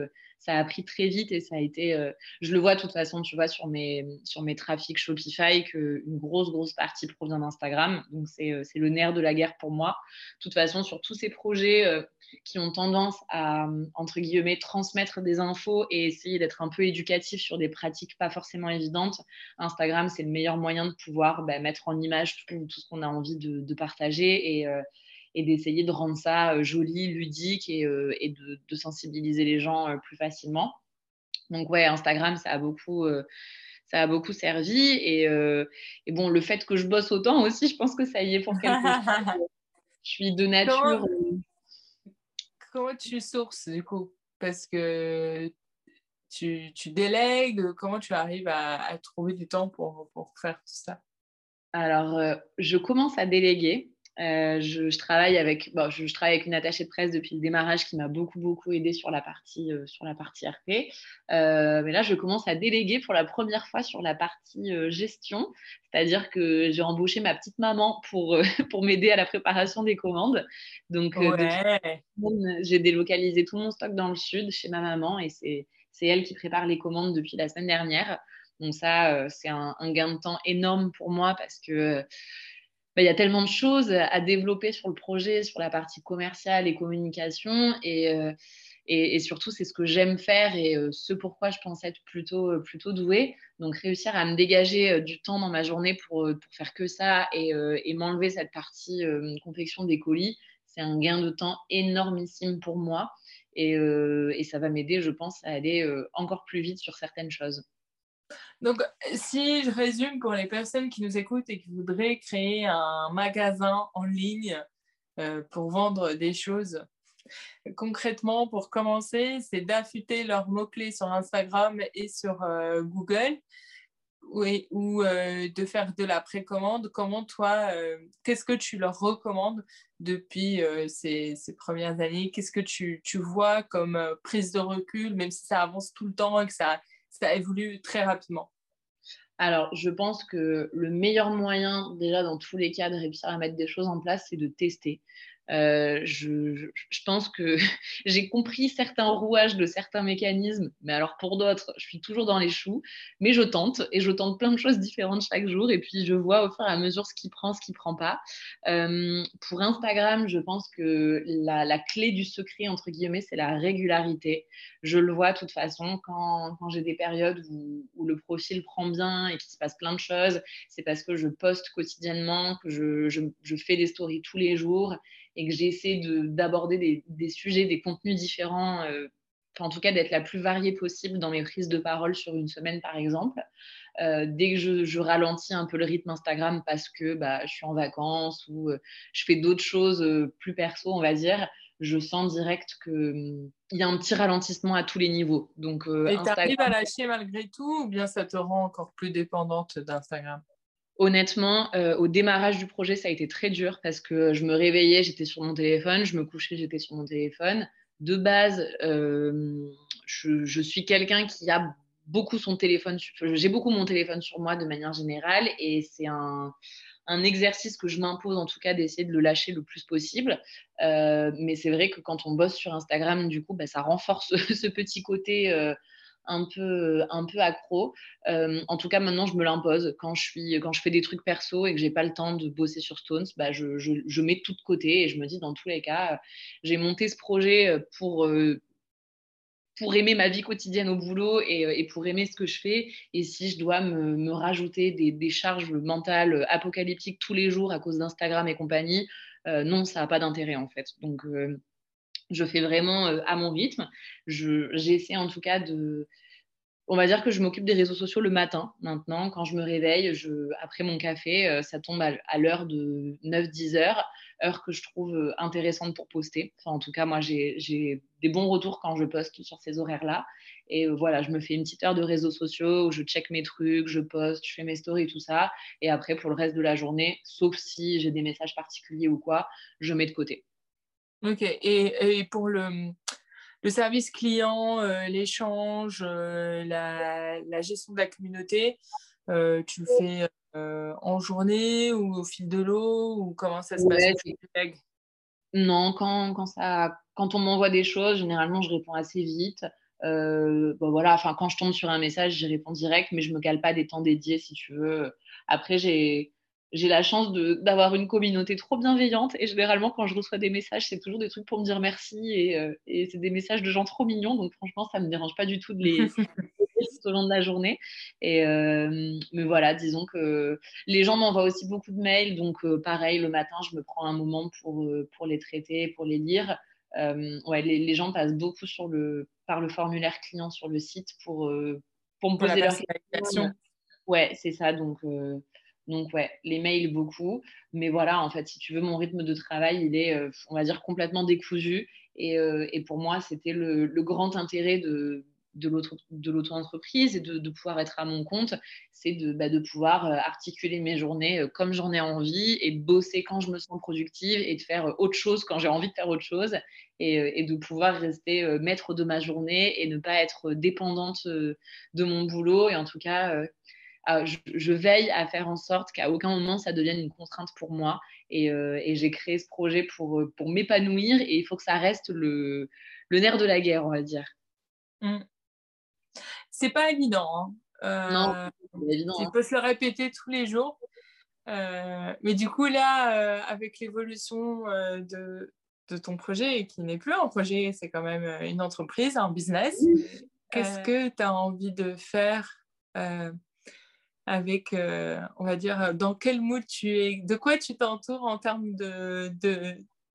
ça a pris très vite et ça a été. Euh, je le vois de toute façon, tu vois, sur mes, sur mes trafics Shopify, qu'une grosse, grosse partie provient d'Instagram. Donc, euh, c'est le nerf de la guerre pour moi. De toute façon, sur tous ces projets euh, qui ont tendance à, entre guillemets, transmettre des infos et essayer d'être un peu éducatif sur des pratiques pas forcément évidentes, Instagram, c'est le meilleur moyen de pouvoir bah, mettre en image tout, ce qu'on a envie de, de partager et et d'essayer de rendre ça euh, joli, ludique et, euh, et de, de, sensibiliser les gens euh, plus facilement. Donc ouais, Instagram, ça a beaucoup, ça a beaucoup servi. Et, et, bon, le fait que je bosse autant aussi, je pense que ça y est pour quelque chose. je suis de nature. Comment, tu sources du coup? Parce que tu, tu, délègues, comment tu arrives à, à trouver du temps pour, pour faire tout ça? Alors, je commence à déléguer. Euh, je, travaille avec, bon, je, travaille avec une attachée de presse depuis le démarrage qui m'a beaucoup beaucoup aidé sur la partie euh, sur la partie RP. Euh, mais là, je commence à déléguer pour la première fois sur la partie gestion, c'est-à-dire que j'ai embauché ma petite maman pour pour m'aider à la préparation des commandes. Donc, j'ai délocalisé tout mon stock dans le sud chez ma maman et c'est c'est elle qui prépare les commandes depuis la semaine dernière. Donc ça, c'est un, un, gain de temps énorme pour moi parce que bah, il y a tellement de choses à développer sur le projet, sur la partie commerciale et communication. Et, euh, surtout, c'est ce que j'aime faire et euh, ce pourquoi je pense être plutôt, euh, plutôt douée. Donc, réussir à me dégager du temps dans ma journée pour, faire que ça et, et m'enlever cette partie confection des colis, c'est un gain de temps énormissime pour moi. Et ça va m'aider, je pense, à aller encore plus vite sur certaines choses. Donc, si je résume pour les personnes qui nous écoutent et qui voudraient créer un magasin en ligne euh, pour vendre des choses, concrètement, pour commencer, c'est d'affûter leurs mots-clés sur Instagram et sur euh, Google ou, euh, de faire de la précommande. Comment toi, qu'est-ce que tu leur recommandes depuis ces, ces, premières années? Qu'est-ce que tu, tu, vois comme prise de recul, même si ça avance tout le temps et que ça ça évolue très rapidement alors, je pense que le meilleur moyen, déjà dans tous les cas, de réussir à mettre des choses en place, c'est de tester. Euh, je, pense que j'ai compris certains rouages de certains mécanismes, mais alors pour d'autres, je suis toujours dans les choux. Mais je tente et je tente plein de choses différentes chaque jour et puis je vois au fur et à mesure ce qui prend, ce qui prend pas. Euh, pour Instagram, je pense que la, clé du secret, entre guillemets, c'est la régularité. Je le vois de toute façon quand, j'ai des périodes où, le profil prend bien et qu'il se passe plein de choses, c'est parce que je poste quotidiennement, que je, fais des stories tous les jours que j'essaie d'aborder des, des, sujets, des contenus différents, euh, en tout cas d'être la plus variée possible dans mes prises de parole sur une semaine par exemple. Euh, dès que je, je, ralentis un peu le rythme Instagram parce que bah, je suis en vacances ou euh, je fais d'autres choses plus perso, on va dire, je sens direct qu'il hum, y a un petit ralentissement à tous les niveaux. Donc, Et tu arrives à lâcher malgré tout ou bien ça te rend encore plus dépendante d'Instagram? Honnêtement, euh, au démarrage du projet, ça a été très dur parce que je me réveillais, j'étais sur mon téléphone, je me couchais, j'étais sur mon téléphone. De base, euh, je, suis quelqu'un qui a beaucoup son téléphone, j'ai beaucoup mon téléphone sur moi de manière générale et c'est un, exercice que je m'impose en tout cas d'essayer de le lâcher le plus possible. Euh, mais c'est vrai que quand on bosse sur Instagram, du coup, bah, ça renforce ce petit côté un peu, un peu accro. Euh, en tout cas, maintenant, je me l'impose. Quand je, quand je fais des trucs perso et que j'ai pas le temps de bosser sur Stones, bah, je, je, je, mets tout de côté et je me dis, dans tous les cas, j'ai monté ce projet euh, pour, euh, pour aimer ma vie quotidienne au boulot et, et, pour aimer ce que je fais. Et si je dois me, me rajouter des, des, charges mentales apocalyptiques tous les jours à cause d'Instagram et compagnie, non, ça n'a pas d'intérêt en fait. Donc, je fais vraiment à mon rythme. J'essaie en tout cas de, on va dire que je m'occupe des réseaux sociaux le matin maintenant. Quand je me réveille, après mon café, euh, ça tombe à, l'heure de 9-10 heures, heure que je trouve euh, intéressante pour poster. En tout cas, moi, j'ai des bons retours quand je poste sur ces horaires-là. Et euh, voilà, je me fais une petite heure de réseaux sociaux où je check mes trucs, je poste, je fais mes stories, tout ça. Et après, pour le reste de la journée, sauf si j'ai des messages particuliers ou quoi, je mets de côté. Ok. et pour le le service client, euh, l'échange, euh, la, gestion de la communauté, euh, tu le fais en journée ou au fil de l'eau ou comment ça se passe Non, quand, quand, ça, quand on m'envoie des choses, généralement je réponds assez vite. bon, voilà, enfin, quand je tombe sur un message, j'y réponds direct, mais je me cale pas des temps dédiés si tu veux. Après, j'ai j'ai la chance d'avoir une communauté trop bienveillante et généralement quand je reçois des messages c'est toujours des trucs pour me dire merci et, euh, et c'est des messages de gens trop mignons. Donc franchement ça me dérange pas du tout de les tout au long de la journée. Et euh, mais voilà disons que les gens m'envoient aussi beaucoup de mails. Donc euh, pareil le matin je me prends un moment pour pour les traiter pour les lire. Ouais les, les, gens passent beaucoup sur le par le formulaire client sur le site pour pour me poser leurs questions. ouais c'est ça. Donc donc ouais, les mails beaucoup, mais voilà, en fait, si tu veux, mon rythme de travail, il est, euh, on va dire, complètement décousu. Et, euh, pour moi, c'était le, grand intérêt de, de l'auto-entreprise et de, pouvoir être à mon compte, c'est de, bah, pouvoir euh, articuler mes journées comme j'en ai envie et de bosser quand je me sens productive et de faire autre chose quand j'ai envie de faire autre chose. Et, de pouvoir rester maître de ma journée et ne pas être dépendante de mon boulot. Et en tout cas je, veille à faire en sorte qu'à aucun moment ça devienne une contrainte pour moi. Et, euh, j'ai créé ce projet pour, euh, pour m'épanouir et il faut que ça reste le, le nerf de la guerre, on va dire. Mmh. C'est pas évident. Hein. non, euh, c'est évident. Tu hein. peux se le répéter tous les jours. mais du coup, là, avec l'évolution de, de, ton projet, qui n'est plus un projet, c'est quand même une entreprise, un business, qu'est-ce que tu as envie de faire avec, euh, on va dire, euh, dans quel mood tu es, de quoi tu t'entoures en termes de,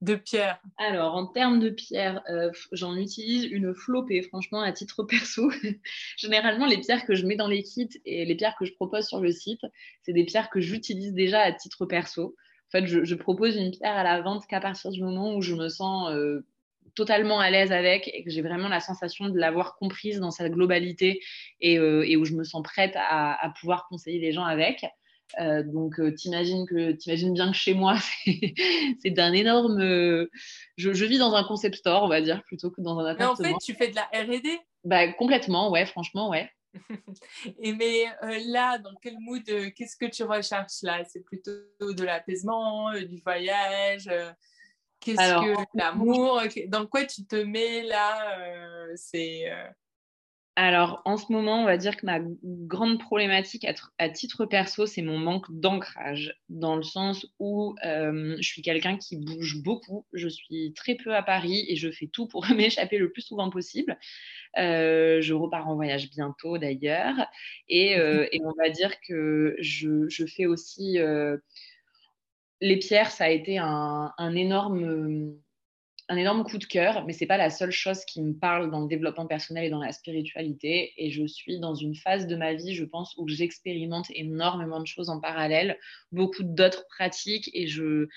de, pierres Alors, en termes de pierres, euh, j'en utilise une flopée, franchement, à titre perso. Généralement, les pierres que je mets dans les kits et les pierres que je propose sur le site, c'est des pierres que j'utilise déjà à titre perso. En fait, je, je, propose une pierre à la vente qu'à partir du moment où je me sens totalement à l'aise avec et que j'ai vraiment la sensation de l'avoir comprise dans sa globalité et, euh, et, où je me sens prête à, à pouvoir conseiller les gens avec. Euh, donc, euh, t'imagines que t'imagines bien que chez moi, c'est d'un énorme. Je, je, vis dans un concept store, on va dire, plutôt que dans un appartement. Mais en fait, tu fais de la R&D Bah complètement, ouais, franchement, ouais. Et mais là, dans quel mood, qu'est-ce que tu recherches là? C'est plutôt de l'apaisement, du voyage Qu'est-ce que l'amour Dans quoi tu te mets là euh, C'est. Euh? Alors, en ce moment, on va dire que ma grande problématique à, titre perso, c'est mon manque d'ancrage, dans le sens où euh, je suis quelqu'un qui bouge beaucoup. Je suis très peu à Paris et je fais tout pour m'échapper le plus souvent possible. je repars en voyage bientôt d'ailleurs. Et, et, on va dire que je, je fais aussi les pierres, ça a été un, énorme, un énorme coup de cœur, mais c'est pas la seule chose qui me parle dans le développement personnel et dans la spiritualité. Et je suis dans une phase de ma vie, je pense, où j'expérimente énormément de choses en parallèle, beaucoup d'autres pratiques, et je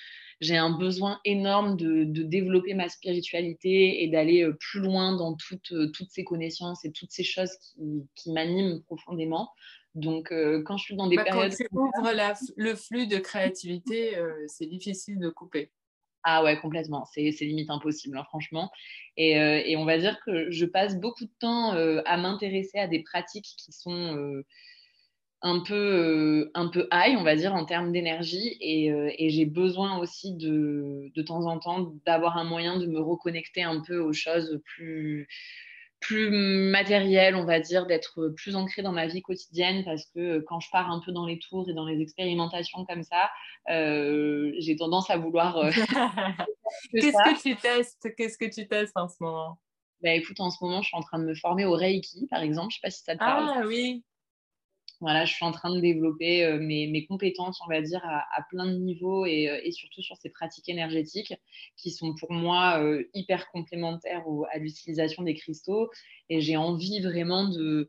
j'ai un besoin énorme de, développer ma spiritualité et d'aller euh, plus loin dans toutes, euh, toutes ces connaissances et toutes ces choses qui, qui m'animent profondément. Donc, euh, quand je suis dans des bah, périodes. Quand tu ouvres le flux de créativité, euh, c'est difficile de couper. Ah ouais, complètement. C'est limite impossible, hein, franchement. Euh, et, on va dire que je passe beaucoup de temps à m'intéresser à des pratiques qui sont un, peu, un peu high, on va dire, en termes d'énergie. Et, j'ai besoin aussi de, de temps en temps d'avoir un moyen de me reconnecter un peu aux choses plus plus matériel, on va dire, d'être plus ancré dans ma vie quotidienne parce que quand je pars un peu dans les tours et dans les expérimentations comme ça, euh, j'ai tendance à vouloir. Euh, Qu'est-ce que tu testes? Qu'est-ce que tu testes en ce moment? Bah, écoute, en ce moment, je suis en train de me former au Reiki, par exemple. Je sais pas si ça te parle. Ah oui. Voilà, je suis en train de développer euh, mes, compétences, on va dire, à, plein de niveaux euh, et, surtout sur ces pratiques énergétiques qui sont pour moi euh, hyper complémentaires à l'utilisation des cristaux. Et j'ai envie vraiment de,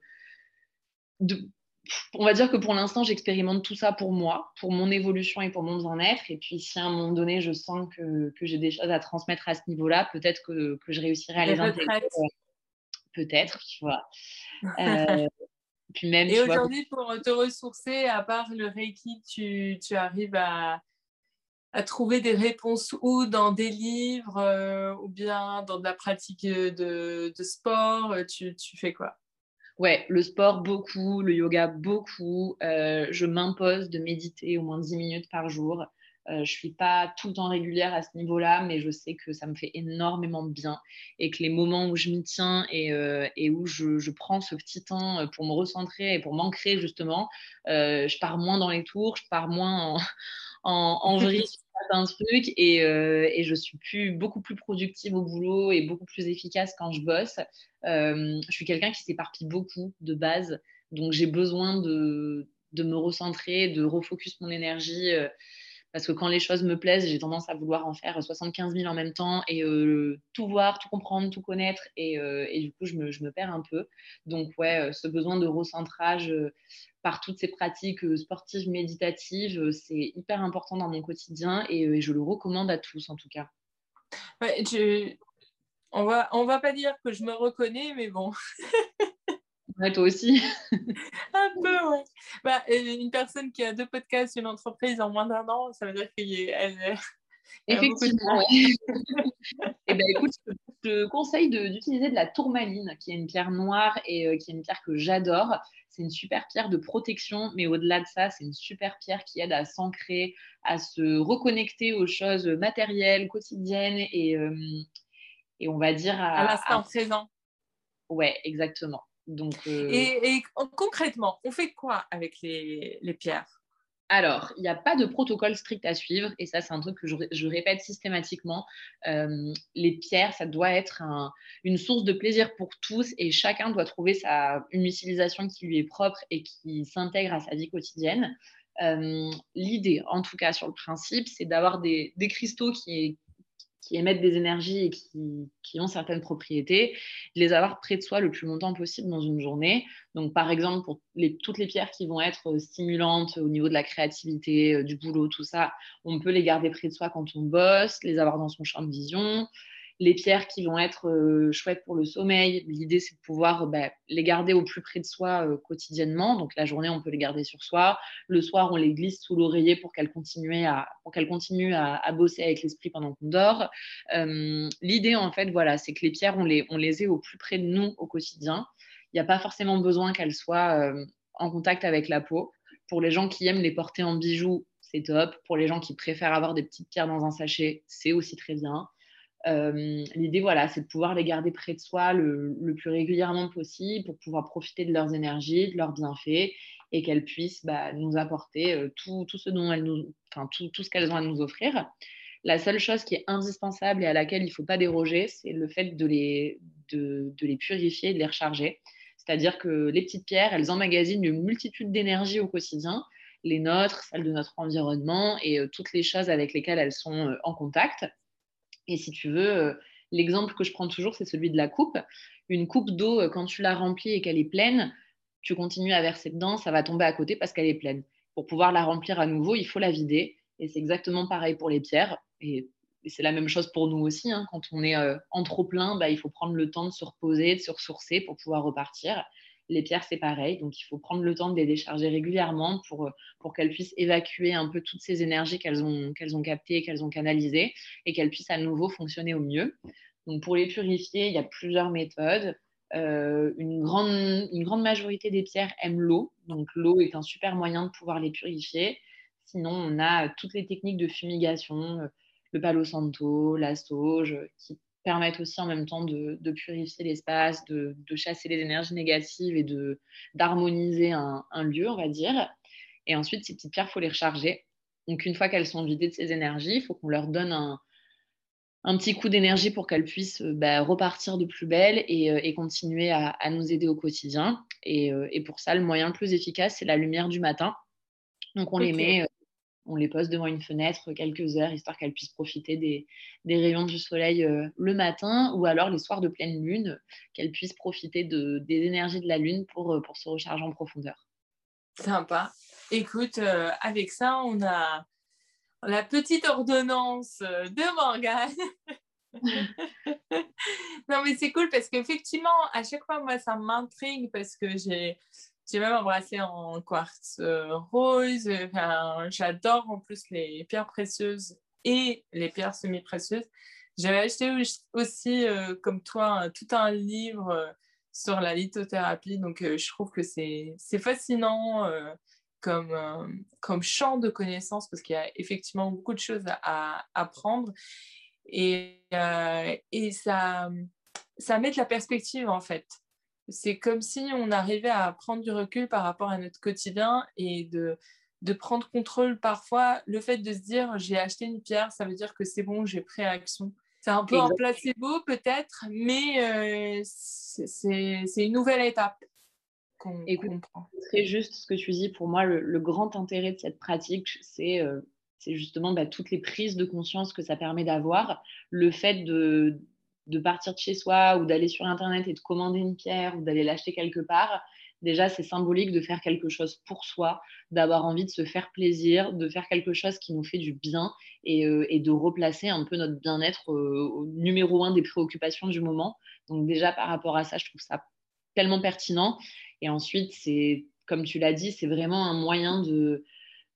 on va dire que pour l'instant, j'expérimente tout ça pour moi, pour mon évolution et pour mon bien-être. Et puis, si à un moment donné, je sens que, j'ai des choses à transmettre à ce niveau-là, peut-être que, je réussirai à les, intégrer. Peut-être, tu vois. Euh, puis même, et aujourd'hui, pour te ressourcer, à part le Reiki, tu, arrives à, trouver des réponses où? Dans des livres euh, ou bien dans de la pratique de, sport? Tu, tu fais quoi? Ouais, le sport beaucoup, le yoga beaucoup. Euh, je m'impose de méditer au moins 10 minutes par jour. Euh, je ne suis pas tout le temps régulière à ce niveau-là, mais je sais que ça me fait énormément de bien et que les moments où je m'y tiens et, euh, où je, prends ce petit temps pour me recentrer et pour m'ancrer justement, je pars moins dans les tours, je pars moins en, en, en vrille sur certains trucs et, euh, et, je suis plus, beaucoup plus productive au boulot et beaucoup plus efficace quand je bosse. Euh, je suis quelqu'un qui s'éparpille beaucoup de base, donc j'ai besoin de, de, me recentrer, de refocus mon énergie. Euh, parce que quand les choses me plaisent, j'ai tendance à vouloir en faire 75 000 en même temps et euh, tout voir, tout comprendre, tout connaître. Et, euh, du coup, je me, perds un peu. Donc, ouais, ce besoin de recentrage par toutes ces pratiques euh, sportives, méditatives, euh, c'est hyper important dans mon quotidien euh, et, je le recommande à tous en tout cas. Ouais, on va, on va pas dire que je me reconnais, mais bon. ouais, toi aussi. un peu, ouais. Bah, une personne qui a deux podcasts, une entreprise en moins d'un an, ça veut dire qu'elle Effectivement. et eh ben, écoute, je te conseille d'utiliser de, la tourmaline, qui est une pierre noire et qui est une pierre que j'adore. C'est une super pierre de protection, mais au-delà de ça, c'est une super pierre qui aide à s'ancrer, à se reconnecter aux choses matérielles, quotidiennes et, euh, et on va dire à, l'instant présent. Ouais, exactement. Donc, euh, et, concrètement, on fait quoi avec les, les pierres? Alors, il n'y a pas de protocole strict à suivre, et ça, c'est un truc que je, répète systématiquement. Euh, les pierres, ça doit être une source de plaisir pour tous, et chacun doit trouver sa, une utilisation qui lui est propre et qui s'intègre à sa vie quotidienne. Euh, l'idée, en tout cas sur le principe, c'est d'avoir des, des, cristaux qui, qui émettent des énergies et qui, ont certaines propriétés, les avoir près de soi le plus longtemps possible dans une journée. Donc, par exemple, pour toutes les pierres qui vont être stimulantes au niveau de la créativité, euh, du boulot, tout ça, on peut les garder près de soi quand on bosse, les avoir dans son champ de vision les pierres qui vont être euh, chouettes pour le sommeil. L'idée, c'est de pouvoir bah, les garder au plus près de soi euh, quotidiennement. Donc la journée, on peut les garder sur soi. Le soir, on les glisse sous l'oreiller pour qu'elles continuent à, qu'elles continuent à, bosser avec l'esprit pendant qu'on dort. Euh, l'idée, en fait, voilà, c'est que les pierres, on les, on les ait au plus près de nous au quotidien. Il n'y a pas forcément besoin qu'elles soient en contact avec la peau. Pour les gens qui aiment les porter en bijoux, c'est top. Pour les gens qui préfèrent avoir des petites pierres dans un sachet, c'est aussi très bien. Euh, l'idée, voilà, c'est de pouvoir les garder près de soi le, plus régulièrement possible pour pouvoir profiter de leurs énergies, de leurs bienfaits et qu'elles puissent bah, nous apporter euh, tout, ce dont elles nous, enfin, tout, ce qu'elles ont à nous offrir. La seule chose qui est indispensable et à laquelle il ne faut pas déroger, c'est le fait de les, purifier de les recharger. C'est-à-dire que les petites pierres, elles emmagasinent une multitude d'énergie au quotidien, les nôtres, celles de notre environnement et euh, toutes les choses avec lesquelles elles sont en contact. Et si tu veux, euh, l'exemple que je prends toujours, c'est celui de la coupe. Une coupe d'eau, euh, quand tu la remplis et qu'elle est pleine, tu continues à verser dedans, ça va tomber à côté parce qu'elle est pleine. Pour pouvoir la remplir à nouveau, il faut la vider. Et c'est exactement pareil pour les pierres. Et, c'est la même chose pour nous aussi. Hein. Quand on est euh, en trop plein, bah, il faut prendre le temps de se reposer, de se ressourcer pour pouvoir repartir. Les pierres, c'est pareil. Donc, il faut prendre le temps de les décharger régulièrement pour, euh, pour qu'elles puissent évacuer un peu toutes ces énergies qu'elles ont, ont captées, qu'elles ont canalisées et qu'elles puissent à nouveau fonctionner au mieux. Donc, pour les purifier, il y a plusieurs méthodes. Euh, une, grande, une grande majorité des pierres aiment l'eau. Donc, l'eau est un super moyen de pouvoir les purifier. Sinon, on a toutes les techniques de fumigation, euh, le palo santo, la sauge, qui permettent aussi en même temps de, purifier l'espace, de, chasser les énergies négatives et de d'harmoniser un, lieu, on va dire. Et ensuite, ces petites pierres, il faut les recharger. Donc, une fois qu'elles sont vidées de ces énergies, il faut qu'on leur donne un, un petit coup d'énergie pour qu'elles puissent euh, bah, repartir de plus belle et, euh, continuer à, nous aider au quotidien. Euh, et, pour ça, le moyen le plus efficace, c'est la lumière du matin. Donc, on les met on les pose devant une fenêtre quelques heures, histoire qu'elles puissent profiter des, rayons du soleil euh, le matin, ou alors les soirs de pleine lune, qu'elles puissent profiter des énergies de la lune pour, euh, pour se recharger en profondeur. Sympa. Écoute, euh, avec ça, on a la petite ordonnance de Morgane. non, mais c'est cool parce qu'effectivement, à chaque fois, moi, ça m'intrigue parce que j'ai j'ai même embrassé en quartz euh, rose. J'adore en plus les pierres précieuses et les pierres semi-précieuses. J'avais acheté aussi, euh, comme toi, tout un livre euh, sur la lithothérapie. Donc, je trouve que c'est fascinant comme, comme champ de connaissances parce qu'il y a effectivement beaucoup de choses à, apprendre. Et, et ça, ça met de la perspective, en fait c'est comme si on arrivait à prendre du recul par rapport à notre quotidien et de, de prendre contrôle parfois. Le fait de se dire j'ai acheté une pierre, ça veut dire que c'est bon, j'ai pris action. C'est un peu un placebo peut-être, mais euh, c'est une nouvelle étape qu'on comprend. C'est très juste ce que tu dis. Pour moi, le, grand intérêt de cette pratique, c'est euh, justement bah, toutes les prises de conscience que ça permet d'avoir. Le fait de, de partir de chez soi ou d'aller sur Internet et de commander une pierre ou d'aller l'acheter quelque part, déjà, c'est symbolique de faire quelque chose pour soi, d'avoir envie de se faire plaisir, de faire quelque chose qui nous fait du bien et, euh, de replacer un peu notre bien-être euh, au numéro un des préoccupations du moment. Donc déjà, par rapport à ça, je trouve ça tellement pertinent. Et ensuite, c'est, comme tu l'as dit, c'est vraiment un moyen de,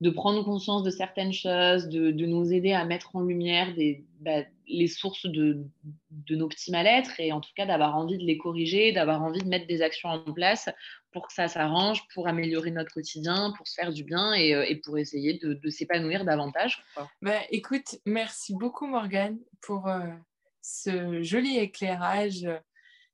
de prendre conscience de certaines choses, de, nous aider à mettre en lumière bah, les sources de, de, nos petits mal-être et en tout cas d'avoir envie de les corriger, d'avoir envie de mettre des actions en place pour que ça s'arrange, pour améliorer notre quotidien, pour se faire du bien et, euh, pour essayer de, s'épanouir davantage. Bah, écoute, merci beaucoup Morgane pour euh, ce joli éclairage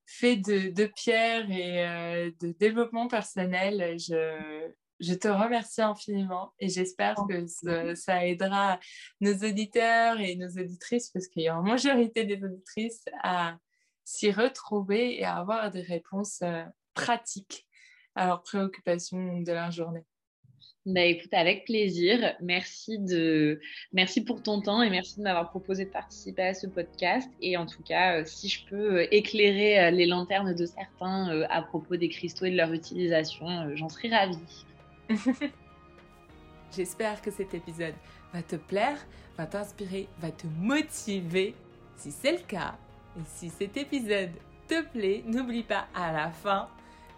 fait de, pierre et euh, de développement personnel. Je, je te remercie infiniment et j'espère que ça aidera nos auditeurs et nos auditrices, parce qu'il y a une majorité des auditrices, à s'y retrouver et à avoir des réponses euh, pratiques à leurs préoccupations de leur journée. Bah, écoute, avec plaisir. Merci, de... merci pour ton temps et merci de m'avoir proposé de participer à ce podcast. Et en tout cas, euh, si je peux euh, éclairer les lanternes de certains à propos des cristaux et de leur utilisation, j'en serai ravie. J'espère que cet épisode va te plaire, va t'inspirer, va te motiver. Si c'est le cas, et si cet épisode te plaît, n'oublie pas à la fin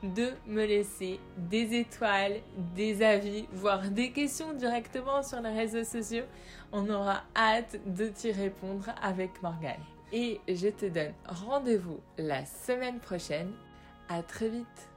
de me laisser des étoiles, des avis, voire des questions directement sur les réseaux sociaux. On aura hâte de t'y répondre avec Morgane. Et je te donne rendez-vous la semaine prochaine. À très vite